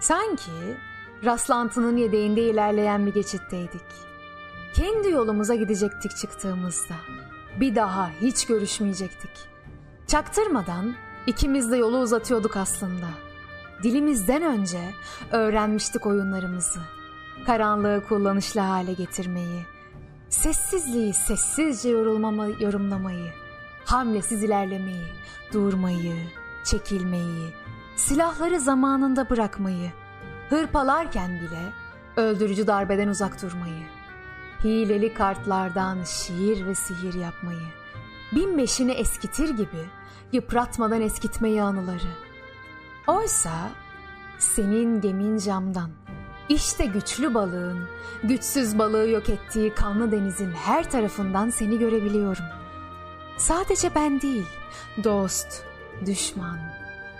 Sanki rastlantının yedeğinde ilerleyen bir geçitteydik. Kendi yolumuza gidecektik çıktığımızda. Bir daha hiç görüşmeyecektik. Çaktırmadan ikimiz de yolu uzatıyorduk aslında. Dilimizden önce öğrenmiştik oyunlarımızı. Karanlığı kullanışlı hale getirmeyi, sessizliği sessizce yorulmama, yorumlamayı, hamlesiz ilerlemeyi, durmayı, çekilmeyi, silahları zamanında bırakmayı, hırpalarken bile öldürücü darbeden uzak durmayı, hileli kartlardan şiir ve sihir yapmayı, bin beşini eskitir gibi yıpratmadan eskitmeyi anıları. Oysa senin gemin camdan, işte güçlü balığın, güçsüz balığı yok ettiği kanlı denizin her tarafından seni görebiliyorum. Sadece ben değil, dost, düşman,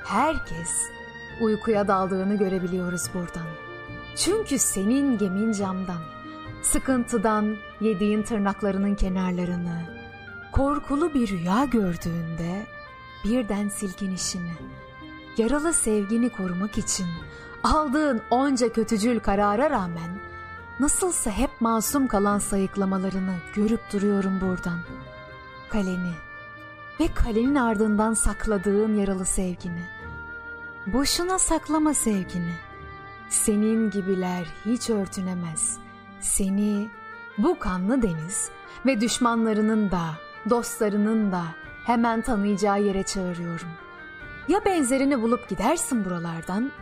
herkes uykuya daldığını görebiliyoruz buradan. Çünkü senin gemin camdan, sıkıntıdan yediğin tırnaklarının kenarlarını, korkulu bir rüya gördüğünde birden silkinişini, yaralı sevgini korumak için aldığın onca kötücül karara rağmen nasılsa hep masum kalan sayıklamalarını görüp duruyorum buradan. Kaleni ve kalenin ardından sakladığın yaralı sevgini. Boşuna saklama sevgini. Senin gibiler hiç örtünemez. Seni bu kanlı deniz ve düşmanlarının da, dostlarının da hemen tanıyacağı yere çağırıyorum. Ya benzerini bulup gidersin buralardan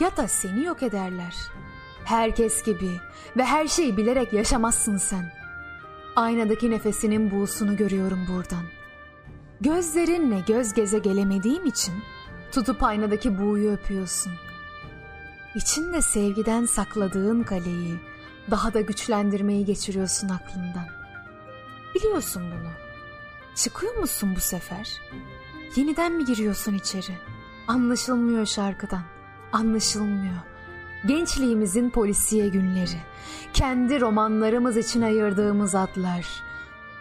ya da seni yok ederler. Herkes gibi ve her şeyi bilerek yaşamazsın sen. Aynadaki nefesinin buğusunu görüyorum buradan. Gözlerinle göz geze gelemediğim için tutup aynadaki buğuyu öpüyorsun. İçinde sevgiden sakladığın kaleyi daha da güçlendirmeyi geçiriyorsun aklından. Biliyorsun bunu. Çıkıyor musun bu sefer? Yeniden mi giriyorsun içeri? Anlaşılmıyor şarkıdan. Anlaşılmıyor. Gençliğimizin polisiye günleri. Kendi romanlarımız için ayırdığımız adlar.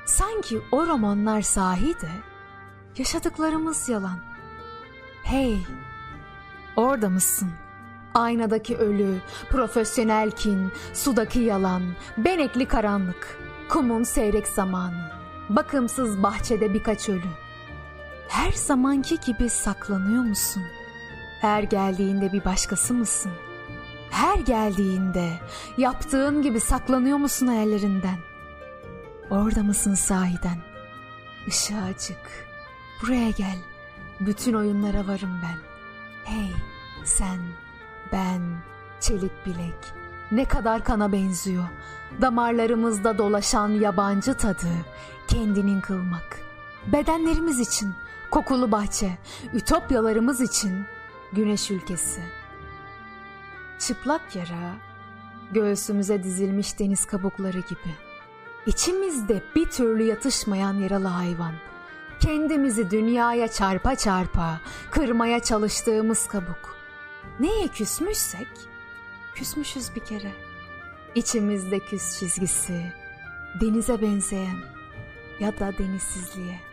Sanki o romanlar sahi de yaşadıklarımız yalan. Hey, orada mısın? Aynadaki ölü, profesyonel kin, sudaki yalan, benekli karanlık, kumun seyrek zamanı, bakımsız bahçede birkaç ölü. Her zamanki gibi saklanıyor musun? Her geldiğinde bir başkası mısın? Her geldiğinde yaptığın gibi saklanıyor musun hayallerinden? Orada mısın sahiden? Işığı açık. Buraya gel. Bütün oyunlara varım ben. Hey sen, ben, çelik bilek. Ne kadar kana benziyor. Damarlarımızda dolaşan yabancı tadı. Kendinin kılmak. Bedenlerimiz için kokulu bahçe, ütopyalarımız için güneş ülkesi. Çıplak yara, göğsümüze dizilmiş deniz kabukları gibi. İçimizde bir türlü yatışmayan yaralı hayvan. Kendimizi dünyaya çarpa çarpa kırmaya çalıştığımız kabuk. Neye küsmüşsek, küsmüşüz bir kere. İçimizde küs çizgisi, denize benzeyen ya da denizsizliğe.